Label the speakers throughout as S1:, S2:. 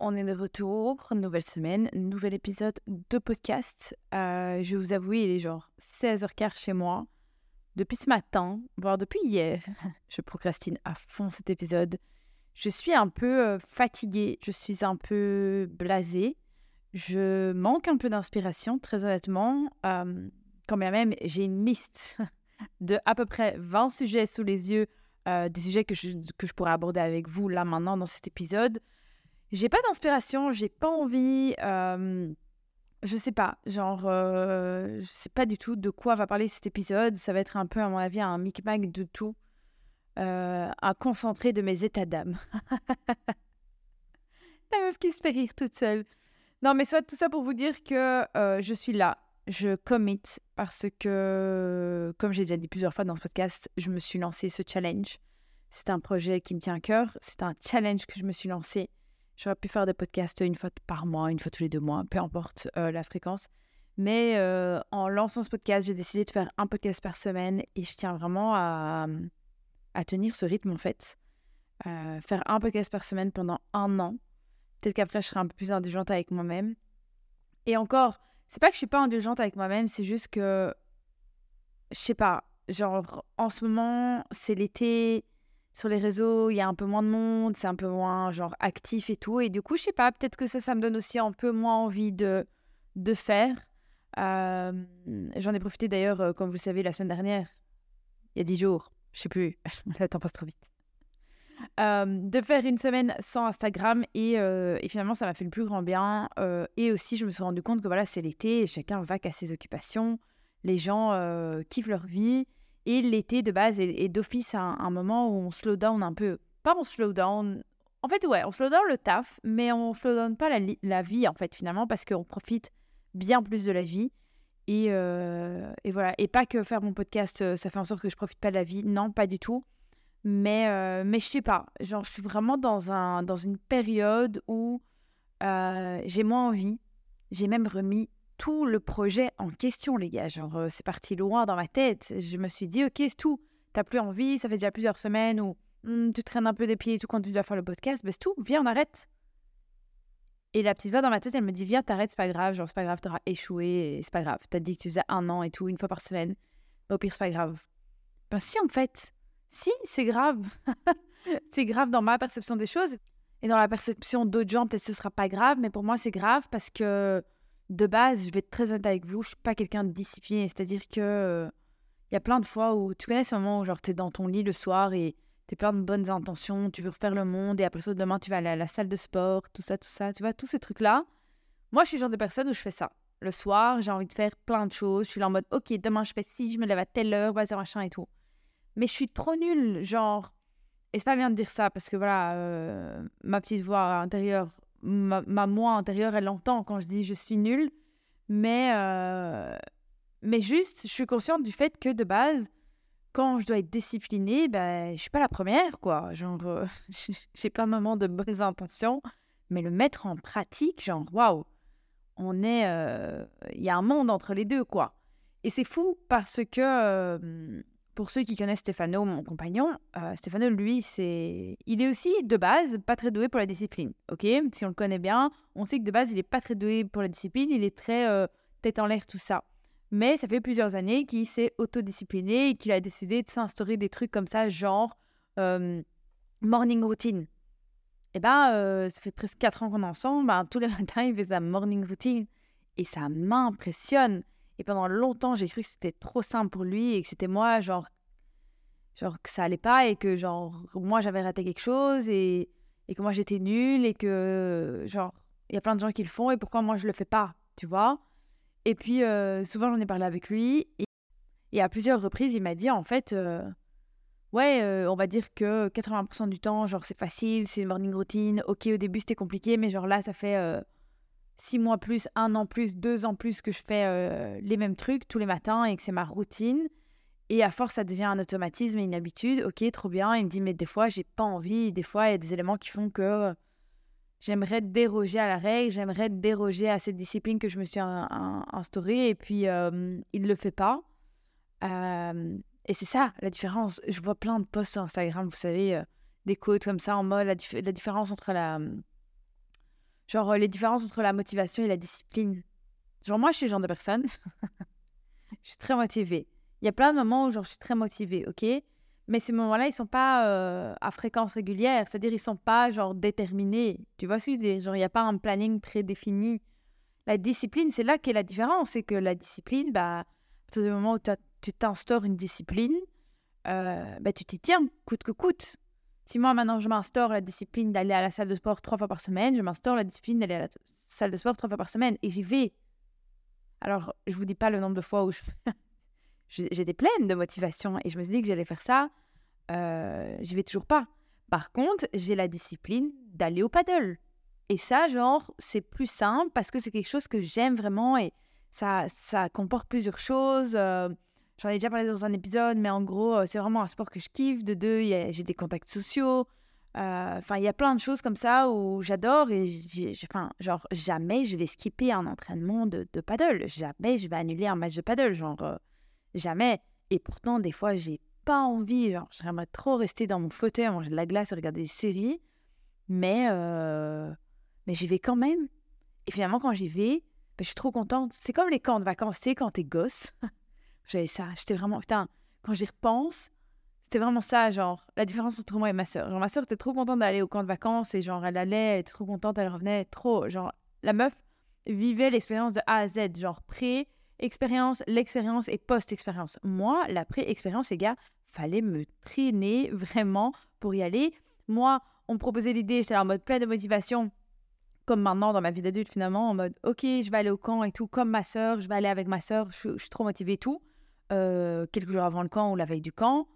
S1: On est de retour, nouvelle semaine, nouvel épisode de podcast. Euh, je vous avouer, il est genre 16h15 chez moi. Depuis ce matin, voire depuis hier, je procrastine à fond cet épisode. Je suis un peu euh, fatiguée, je suis un peu blasée. Je manque un peu d'inspiration, très honnêtement. Euh, quand même, j'ai une liste de à peu près 20 sujets sous les yeux euh, des sujets que je, que je pourrais aborder avec vous là maintenant dans cet épisode. J'ai pas d'inspiration, j'ai pas envie, euh, je sais pas, genre, euh, je sais pas du tout de quoi va parler cet épisode. Ça va être un peu, à mon avis, un micmac de tout, un concentré de mes états d'âme. La meuf qui se fait rire toute seule. Non, mais soit tout ça pour vous dire que je suis là, je commit parce que, comme j'ai déjà dit plusieurs fois dans ce podcast, je me suis lancé ce challenge. C'est un projet qui me tient à cœur. C'est un challenge que je me suis lancé. J'aurais pu faire des podcasts une fois par mois, une fois tous les deux mois, peu importe euh, la fréquence. Mais euh, en lançant ce podcast, j'ai décidé de faire un podcast par semaine et je tiens vraiment à, tenir ce rythme en fait. Euh, faire un podcast par semaine pendant un an. Peut-être qu'après, je serai un peu plus indulgente avec moi-même. Et encore, c'est pas que je suis pas indulgente avec moi-même, c'est juste que, je sais pas, genre, en ce moment, c'est l'été, sur les réseaux, il y a un peu moins de monde, c'est un peu moins, genre, actif et tout. Et du coup, je sais pas, peut-être que ça, ça me donne aussi un peu moins envie de, de faire. J'en ai profité d'ailleurs, euh, comme vous le savez, la semaine dernière, il y a dix jours, je sais plus, le temps passe trop vite. Euh, de faire une semaine sans Instagram et, euh, et finalement ça m'a fait le plus grand bien. Euh, et aussi je me suis rendu compte que voilà c'est l'été chacun va qu'à ses occupations. Les gens kiffent leur vie. Et l'été de base est, d'office un, un, moment où on slow down un peu. Pas on slow down. En fait ouais on slow down le taf mais on slow down pas la, la vie en fait finalement parce qu'on profite bien plus de la vie. Et, et voilà. Et pas que faire mon podcast ça fait en sorte que je profite pas de la vie. Non pas du tout mais, euh, mais je sais pas, genre, je suis vraiment dans, un, dans une période où euh, j'ai moins envie. J'ai même remis tout le projet en question, les gars. Genre, euh, c'est parti loin dans ma tête. Je me suis dit, ok, c'est tout. T'as plus envie, ça fait déjà plusieurs semaines où hmm, tu traînes un peu des pieds et tout quand tu dois faire le podcast. Ben, c'est tout, viens, on arrête. Et la petite voix dans ma tête, elle me dit, viens, t'arrêtes, c'est pas grave. Genre, c'est pas grave, t'auras échoué, c'est pas grave. T'as dit que tu faisais un an et tout, une fois par semaine. au pire, c'est pas grave. Ben, si, en fait, si, c'est grave. c'est grave dans ma perception des choses. Et dans la perception d'autres gens, peut-être ce sera pas grave, mais pour moi, c'est grave parce que de base, je vais être très honnête avec vous, je suis pas quelqu'un de discipliné. C'est-à-dire que il y a plein de fois où tu connais ce moment où genre es dans ton lit le soir et tu es plein de bonnes intentions, tu veux refaire le monde et après ça demain tu vas aller à la salle de sport, tout ça, tout ça, tu vois, tous ces trucs là. Moi, je suis le genre de personne où je fais ça. Le soir, j'ai envie de faire plein de choses. Je suis là en mode, ok, demain je fais ci, je me lève à telle heure, ça machin et tout mais je suis trop nulle, genre. Et c'est pas bien de dire ça parce que voilà, euh, ma petite voix intérieure, ma, moi intérieure, elle entend quand je dis je suis nulle. Mais, euh, mais juste, je suis consciente du fait que de base, quand je dois être disciplinée, ben, je suis pas la première, quoi. Genre, euh, j'ai plein de moments de bonnes intentions, mais le mettre en pratique, genre, waouh, on est. Il y a un monde entre les deux, quoi. Et c'est fou parce que pour ceux qui connaissent Stefano, mon compagnon, euh, Stefano, lui, c'est, il est aussi de base pas très doué pour la discipline. Ok, si on le connaît bien, on sait que de base il est pas très doué pour la discipline. Il est très euh, tête en l'air tout ça. Mais ça fait plusieurs années qu'il s'est autodiscipliné et qu'il a décidé de s'instaurer des trucs comme ça, genre euh, morning routine. Et eh ben, ça fait presque 4 ans qu'on est ensemble. Ben, tous les matins, il fait sa morning routine et ça m'impressionne. Et pendant longtemps, j'ai cru que c'était trop simple pour lui et que c'était moi, genre, genre que ça allait pas et que genre moi j'avais raté quelque chose et, et que moi j'étais nulle et que genre il y a plein de gens qui le font et pourquoi moi je le fais pas, tu vois? Et puis euh, souvent j'en ai parlé avec lui et, à plusieurs reprises il m'a dit en fait euh, ouais euh, on va dire que 80% du temps genre c'est facile, c'est une morning routine. Ok au début c'était compliqué mais genre là ça fait six mois plus, un an plus, deux ans plus que je fais euh, les mêmes trucs tous les matins et que c'est ma routine. Et à force, ça devient un automatisme et une habitude. Ok, trop bien. Il me dit, mais des fois, j'ai pas envie. Des fois, il y a des éléments qui font que j'aimerais déroger à la règle, j'aimerais déroger à cette discipline que je me suis instaurée. Et puis, euh, il ne le fait pas. Euh, et c'est ça la différence. Je vois plein de posts sur Instagram, vous savez, des quotes comme ça en mode la différence entre la. Genre, les différences entre la motivation et la discipline. Genre, moi, je suis le genre de personne. je suis très motivée. Il y a plein de moments où genre, je suis très motivée, ok? Mais ces moments-là, ils sont pas euh, à fréquence régulière. C'est-à-dire, ils sont pas genre déterminés. Tu vois ce que je veux Genre, il n'y a pas un planning prédéfini. La discipline, c'est là qu'est la différence. C'est que la discipline, bah, à partir du moment où tu t'instaures une discipline, euh, bah, tu t'y tiens, coûte que coûte. Si moi, maintenant, je m'instaure la discipline d'aller à la salle de sport trois fois par semaine, je m'instaure la discipline d'aller à la salle de sport trois fois par semaine et j'y vais. Alors, je vous dis pas le nombre de fois où j'étais pleine de motivation et je me suis dit que j'allais faire ça. Euh, j'y vais toujours pas. Par contre, j'ai la discipline d'aller au paddle. Et ça, genre, c'est plus simple parce que c'est quelque chose que j'aime vraiment et ça, ça comporte plusieurs choses. Euh, j'en ai déjà parlé dans un épisode, mais en gros, euh, c'est vraiment un sport que je kiffe. De deux, j'ai des contacts sociaux. Enfin, il y a plein de choses comme ça où j'adore et enfin, genre, jamais je vais skipper un entraînement de, paddle. Jamais je vais annuler un match de paddle. Genre, Jamais. Et pourtant, des fois, j'ai pas envie. Genre, j'aimerais trop rester dans mon fauteuil à manger de la glace et regarder des séries. Mais, euh, mais j'y vais quand même. Et finalement, quand j'y vais, ben, je suis trop contente. C'est comme les camps de vacances, tu quand t'es gosse. J'avais ça. J'étais vraiment. Putain, quand j'y repense, c'était vraiment ça, genre, la différence entre moi et ma soeur. Genre, ma soeur était trop contente d'aller au camp de vacances et genre, elle allait, elle était trop contente, elle revenait trop. Genre, la meuf vivait l'expérience de A à Z, genre, pré, expérience, l'expérience et post-expérience. Moi, la pré-expérience, les gars, fallait me traîner vraiment pour y aller. Moi, on me proposait l'idée, j'étais en mode plein de motivation, comme maintenant dans ma vie d'adulte finalement, en mode ok, je vais aller au camp et tout, comme ma soeur, je vais aller avec ma soeur, je, suis trop motivée et tout. Euh, quelques jours avant le camp ou la veille du camp,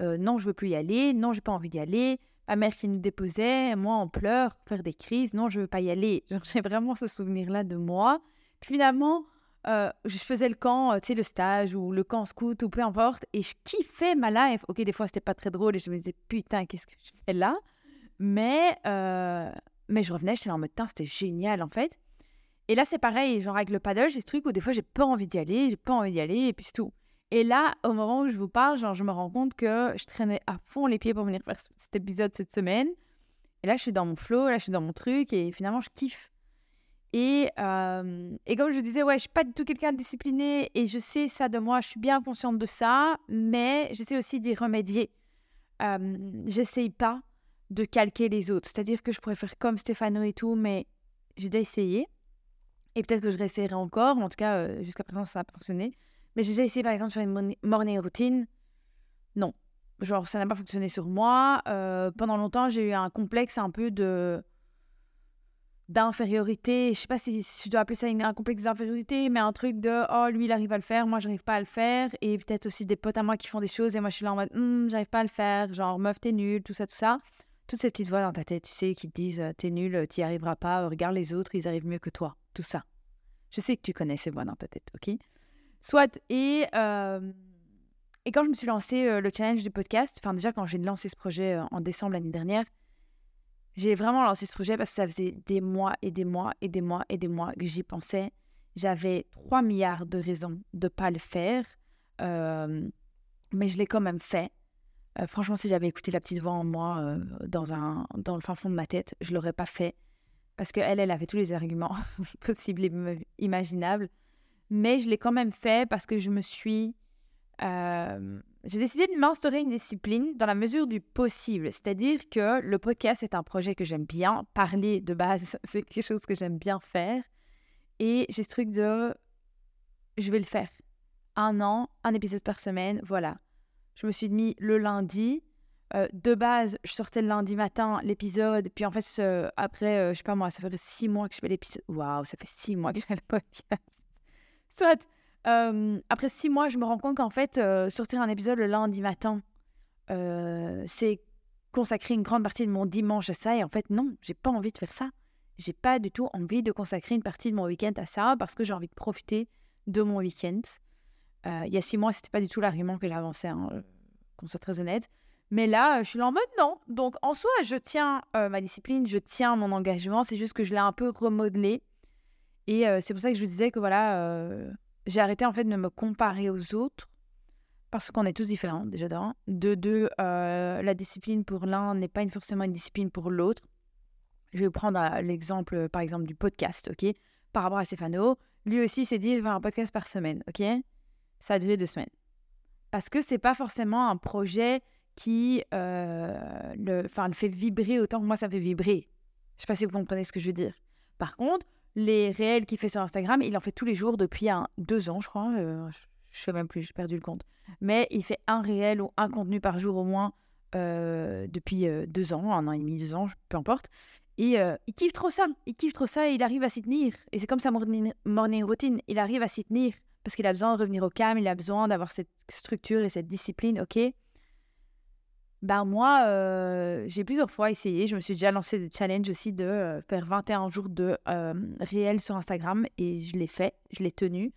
S1: euh, non, je veux plus y aller, non, j'ai pas envie d'y aller. Ma mère qui nous déposait, moi en pleurs, faire des crises, non, je veux pas y aller. J'ai vraiment ce souvenir-là de moi. finalement, euh, je faisais le camp, tu sais, le stage ou le camp scout ou peu importe, et je kiffais ma life. Ok, des fois, c'était pas très drôle et je me disais, putain, qu'est-ce que je fais là? Mais, euh, mais je revenais, j'étais en mode, c'était génial en fait. Et là, c'est pareil, genre avec le paddle, j'ai ce truc où des fois, j'ai pas envie d'y aller, j'ai pas envie d'y aller, et puis c'est tout. Et là, au moment où je vous parle, genre, je me rends compte que je traînais à fond les pieds pour venir faire cet épisode cette semaine. Et là, je suis dans mon flow, là, je suis dans mon truc, et finalement, je kiffe. Et, euh, et comme je disais, ouais, je suis pas du tout quelqu'un de discipliné et je sais ça de moi, je suis bien consciente de ça, mais j'essaie aussi d'y remédier. Euh, j'essaye pas de calquer les autres, c'est-à-dire que je pourrais faire comme Stéphano et tout, mais j'ai déjà essayé et peut-être que je réessayerai encore, en tout cas, euh, jusqu'à présent, ça pas fonctionné. J'ai déjà essayé par exemple faire une morning routine. Non, genre ça n'a pas fonctionné sur moi. Euh, pendant longtemps, j'ai eu un complexe un peu de d'infériorité. Je sais pas si, je dois appeler ça un complexe d'infériorité, mais un truc de oh lui il arrive à le faire, moi j'arrive pas à le faire, et peut-être aussi des potes à moi qui font des choses et moi je suis là en mode hm, j'arrive pas à le faire, genre meuf t'es nul, tout ça tout ça. Toutes ces petites voix dans ta tête, tu sais, qui te disent t'es nul, t'y arriveras pas, regarde les autres, ils arrivent mieux que toi, tout ça. Je sais que tu connais ces voix dans ta tête, ok? Soit et euh, et quand je me suis lancé euh, le challenge du podcast, enfin déjà quand j'ai lancé ce projet euh, en décembre l'année dernière, j'ai vraiment lancé ce projet parce que ça faisait des mois et des mois et des mois et des mois que j'y pensais. J'avais 3 milliards de raisons de ne pas le faire, mais je l'ai quand même fait. Franchement, si j'avais écouté la petite voix en moi dans, un, dans le fin fond de ma tête, je l'aurais pas fait. Parce qu'elle, elle avait tous les arguments possibles et imaginables. Mais je l'ai quand même fait parce que je me suis j'ai décidé de m'instaurer une discipline dans la mesure du possible. C'est-à-dire que le podcast est un projet que j'aime bien. Parler de base, c'est quelque chose que j'aime bien faire. Et j'ai ce truc de je vais le faire. Un an, un épisode par semaine, voilà. Je me suis mis le lundi. Euh, de base, je sortais le lundi matin l'épisode. Puis en fait, après, euh, je sais pas moi, ça fait six mois que je fais l'épisode. Waouh, ça fait six mois que je fais le podcast. Soit après six mois, je me rends compte qu'en fait, sortir un épisode le lundi matin, c'est consacrer une grande partie de mon dimanche à ça. Et en fait, non, j'ai pas envie de faire ça. J'ai pas du tout envie de consacrer une partie de mon week-end à ça parce que j'ai envie de profiter de mon week-end. il y a six mois, c'était pas du tout l'argument que j'avançais, hein, qu'on soit très honnête. Mais là, je suis là en mode non. Donc en soi, je tiens ma discipline, je tiens mon engagement. C'est juste que je l'ai un peu remodelé. Et c'est pour ça que je vous disais que voilà, j'ai arrêté en fait de me comparer aux autres parce qu'on est tous différents, déjà d'un. De deux, la discipline pour l'un n'est pas forcément une discipline pour l'autre. Je vais prendre l'exemple, par exemple, du podcast, ok? Par rapport à Stéphano, lui aussi s'est dit, il va un podcast par semaine, ok? Ça a duré deux semaines. Parce que c'est pas forcément un projet qui le, le fait vibrer autant que moi, ça fait vibrer. Je sais pas si vous comprenez ce que je veux dire. Par contre, les réels qu'il fait sur Instagram, il en fait tous les jours depuis deux ans, je crois. Euh, je sais même plus, j'ai perdu le compte. Mais il fait un réel ou un contenu par jour au moins euh, depuis euh, deux ans, un an et demi, deux ans, peu importe. Et il kiffe trop ça. Il kiffe trop ça et il arrive à s'y tenir. Et c'est comme sa morning, morning routine. Il arrive à s'y tenir parce qu'il a besoin de revenir au calme, il a besoin d'avoir cette structure et cette discipline, ok? Ben moi, euh, j'ai plusieurs fois essayé. Je me suis déjà lancé des challenges aussi de euh, faire 21 jours de euh, réel sur Instagram et je l'ai fait, je l'ai tenu.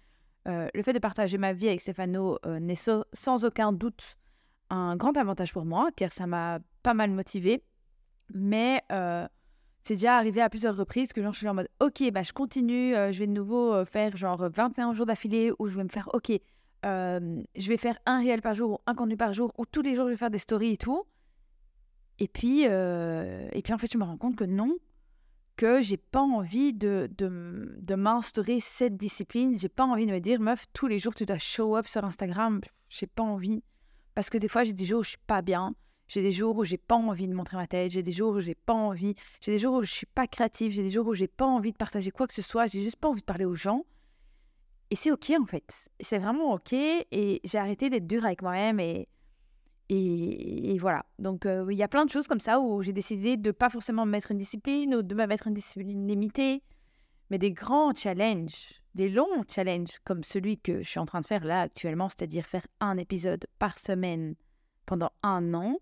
S1: le fait de partager ma vie avec Stéphano n'est sans aucun doute un grand avantage pour moi car ça m'a pas mal motivé. Mais c'est déjà arrivé à plusieurs reprises que je suis en mode ok, bah, je continue, je vais de nouveau faire genre 21 jours d'affilée où je vais me faire ok, je vais faire un réel par jour ou un contenu par jour ou tous les jours je vais faire des stories et tout. Et puis, et puis en fait, je me rends compte que non, que j'ai pas envie de, de, de m'instaurer cette discipline. J'ai pas envie de me dire, meuf, tous les jours tu dois show up sur Instagram. J'ai pas envie. Parce que des fois, j'ai des jours où je suis pas bien. J'ai des jours où j'ai pas envie de montrer ma tête. J'ai des jours où j'ai pas envie. J'ai des jours où je suis pas créative. J'ai des jours où j'ai pas envie de partager quoi que ce soit. J'ai juste pas envie de parler aux gens. Et c'est OK, en fait. C'est vraiment OK. Et j'ai arrêté d'être dure avec moi-même. Et, et, voilà. Donc, il y a plein de choses comme ça où j'ai décidé de pas forcément me mettre une discipline ou de me mettre une discipline limitée. Mais des grands challenges, des longs challenges comme celui que je suis en train de faire là actuellement, c'est-à-dire faire un épisode par semaine pendant un an.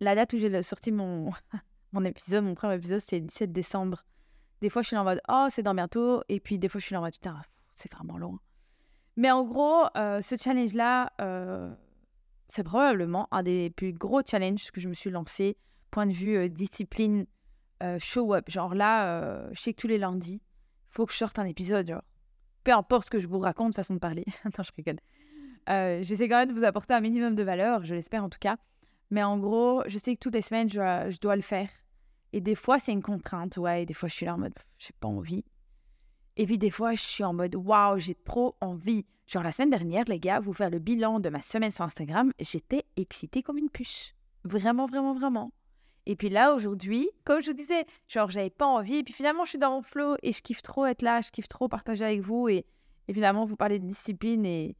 S1: La date où j'ai sorti mon, mon épisode, mon premier épisode, c'était le 17 décembre. Des fois, je suis en mode, oh, c'est dans bientôt. Et puis, des fois, je suis en mode, putain, c'est vraiment loin. Mais en gros, euh, ce challenge-là, euh, c'est probablement un des plus gros challenges que je me suis lancé, point de vue euh, discipline, show up. Genre là, je sais que tous les lundis, il faut que je sorte un épisode. Peu importe ce que je vous raconte, façon de parler. Attends, je rigole. J'essaie quand même de vous apporter un minimum de valeur, je l'espère en tout cas. Mais en gros, je sais que toutes les semaines, je dois le faire. Et des fois, c'est une contrainte, ouais. Et des fois, je suis là en mode, j'ai pas envie. Et puis des fois, je suis en mode waouh, j'ai trop envie. Genre la semaine dernière, les gars, vous faire le bilan de ma semaine sur Instagram, j'étais excitée comme une puce. Vraiment, vraiment, vraiment. Et puis là, aujourd'hui, comme je vous disais, genre j'avais pas envie. Et puis finalement, je suis dans mon flow et je kiffe trop être là, je kiffe trop partager avec vous. Et évidemment, vous parlez de discipline et,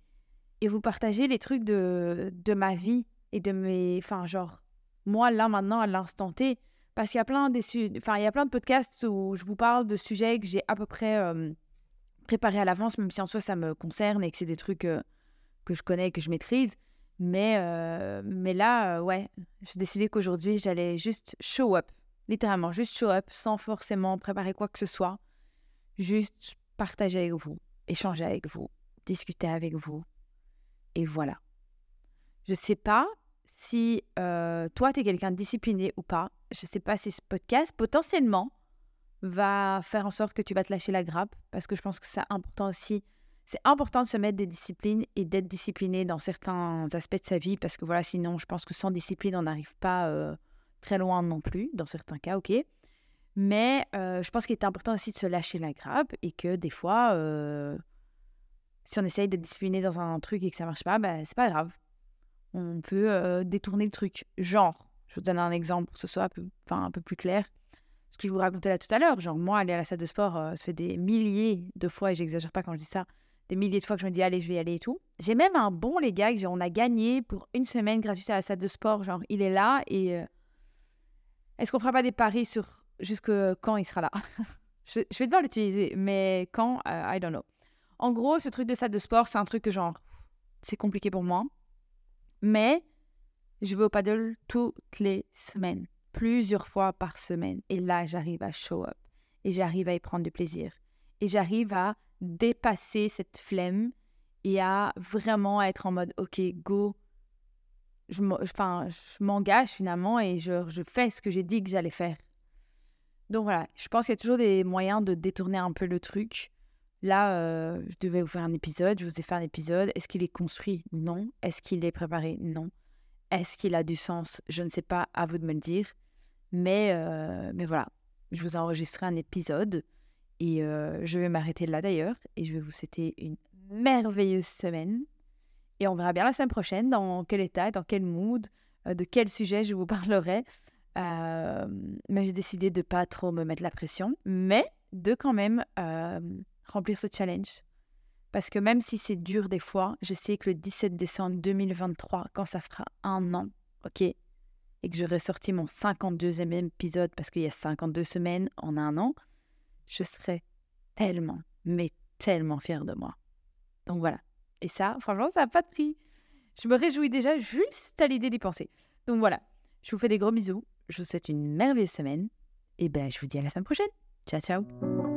S1: et vous partagez les trucs de, de ma vie et de mes. Enfin, genre, moi, là, maintenant, à l'instant T, parce qu'il y a plein enfin, il y a plein de podcasts où je vous parle de sujets que j'ai à peu près préparés à l'avance, même si en soi ça me concerne et que c'est des trucs que je connais, que je maîtrise. Mais, mais là, ouais, j'ai décidé qu'aujourd'hui j'allais juste show up, littéralement, juste show up sans forcément préparer quoi que ce soit. Juste partager avec vous, échanger avec vous, discuter avec vous. Et voilà. Je sais pas si toi, tu es quelqu'un de discipliné ou pas je sais pas si ce podcast, potentiellement, va faire en sorte que tu vas te lâcher la grappe, parce que je pense que c'est important aussi. C'est important de se mettre des disciplines et d'être discipliné dans certains aspects de sa vie, parce que voilà, sinon, je pense que sans discipline, on n'arrive pas euh, très loin non plus, dans certains cas, ok? Mais euh, je pense qu'il est important aussi de se lâcher la grappe et que des fois, euh, si on essaye d'être discipliné dans un truc et que ça marche pas, ben, c'est pas grave. On peut détourner le truc. Genre, je vous donne un exemple pour que ce soit un peu, enfin, un peu plus clair. Ce que je vous racontais là tout à l'heure, genre moi, aller à la salle de sport, euh, ça fait des milliers de fois, et j'exagère pas quand je dis ça, des milliers de fois que je me dis, allez, je vais y aller et tout. J'ai même un bon, les gars, on a gagné pour une semaine gratuite à la salle de sport. Genre, il est là et euh, est-ce qu'on fera pas des paris sur jusque quand il sera là? Je, vais devoir l'utiliser, mais quand, euh, I don't know. En gros, ce truc de salle de sport, c'est un truc que genre, c'est compliqué pour moi. Mais je vais au paddle toutes les semaines, plusieurs fois par semaine. Et là, j'arrive à show up. Et j'arrive à y prendre du plaisir. Et j'arrive à dépasser cette flemme et à vraiment être en mode, OK, go. Je m'engage finalement et je, je fais ce que j'ai dit que j'allais faire. Donc voilà, je pense qu'il y a toujours des moyens de détourner un peu le truc. Là, euh, je devais vous faire un épisode, je vous ai fait un épisode. Est-ce qu'il est construit? Non. Est-ce qu'il est préparé? Non. Est-ce qu'il a du sens? Je ne sais pas, à vous de me le dire. Mais, euh, mais voilà, je vous ai enregistré un épisode et euh, je vais m'arrêter là d'ailleurs et je vais vous souhaiter une merveilleuse semaine. Et on verra bien la semaine prochaine dans quel état, dans quel mood, de quel sujet je vous parlerai. mais j'ai décidé de pas trop me mettre la pression, mais de quand même remplir ce challenge. Parce que même si c'est dur des fois, je sais que le 17 décembre 2023, quand ça fera un an, ok, et que j'aurai sorti mon 52e épisode parce qu'il y a 52 semaines en un an, je serai tellement, mais tellement fière de moi. Donc voilà. Et ça, franchement, ça n'a pas de prix. Je me réjouis déjà juste à l'idée d'y penser. Donc voilà. Je vous fais des gros bisous. Je vous souhaite une merveilleuse semaine. Et ben, je vous dis à la semaine prochaine. Ciao, ciao.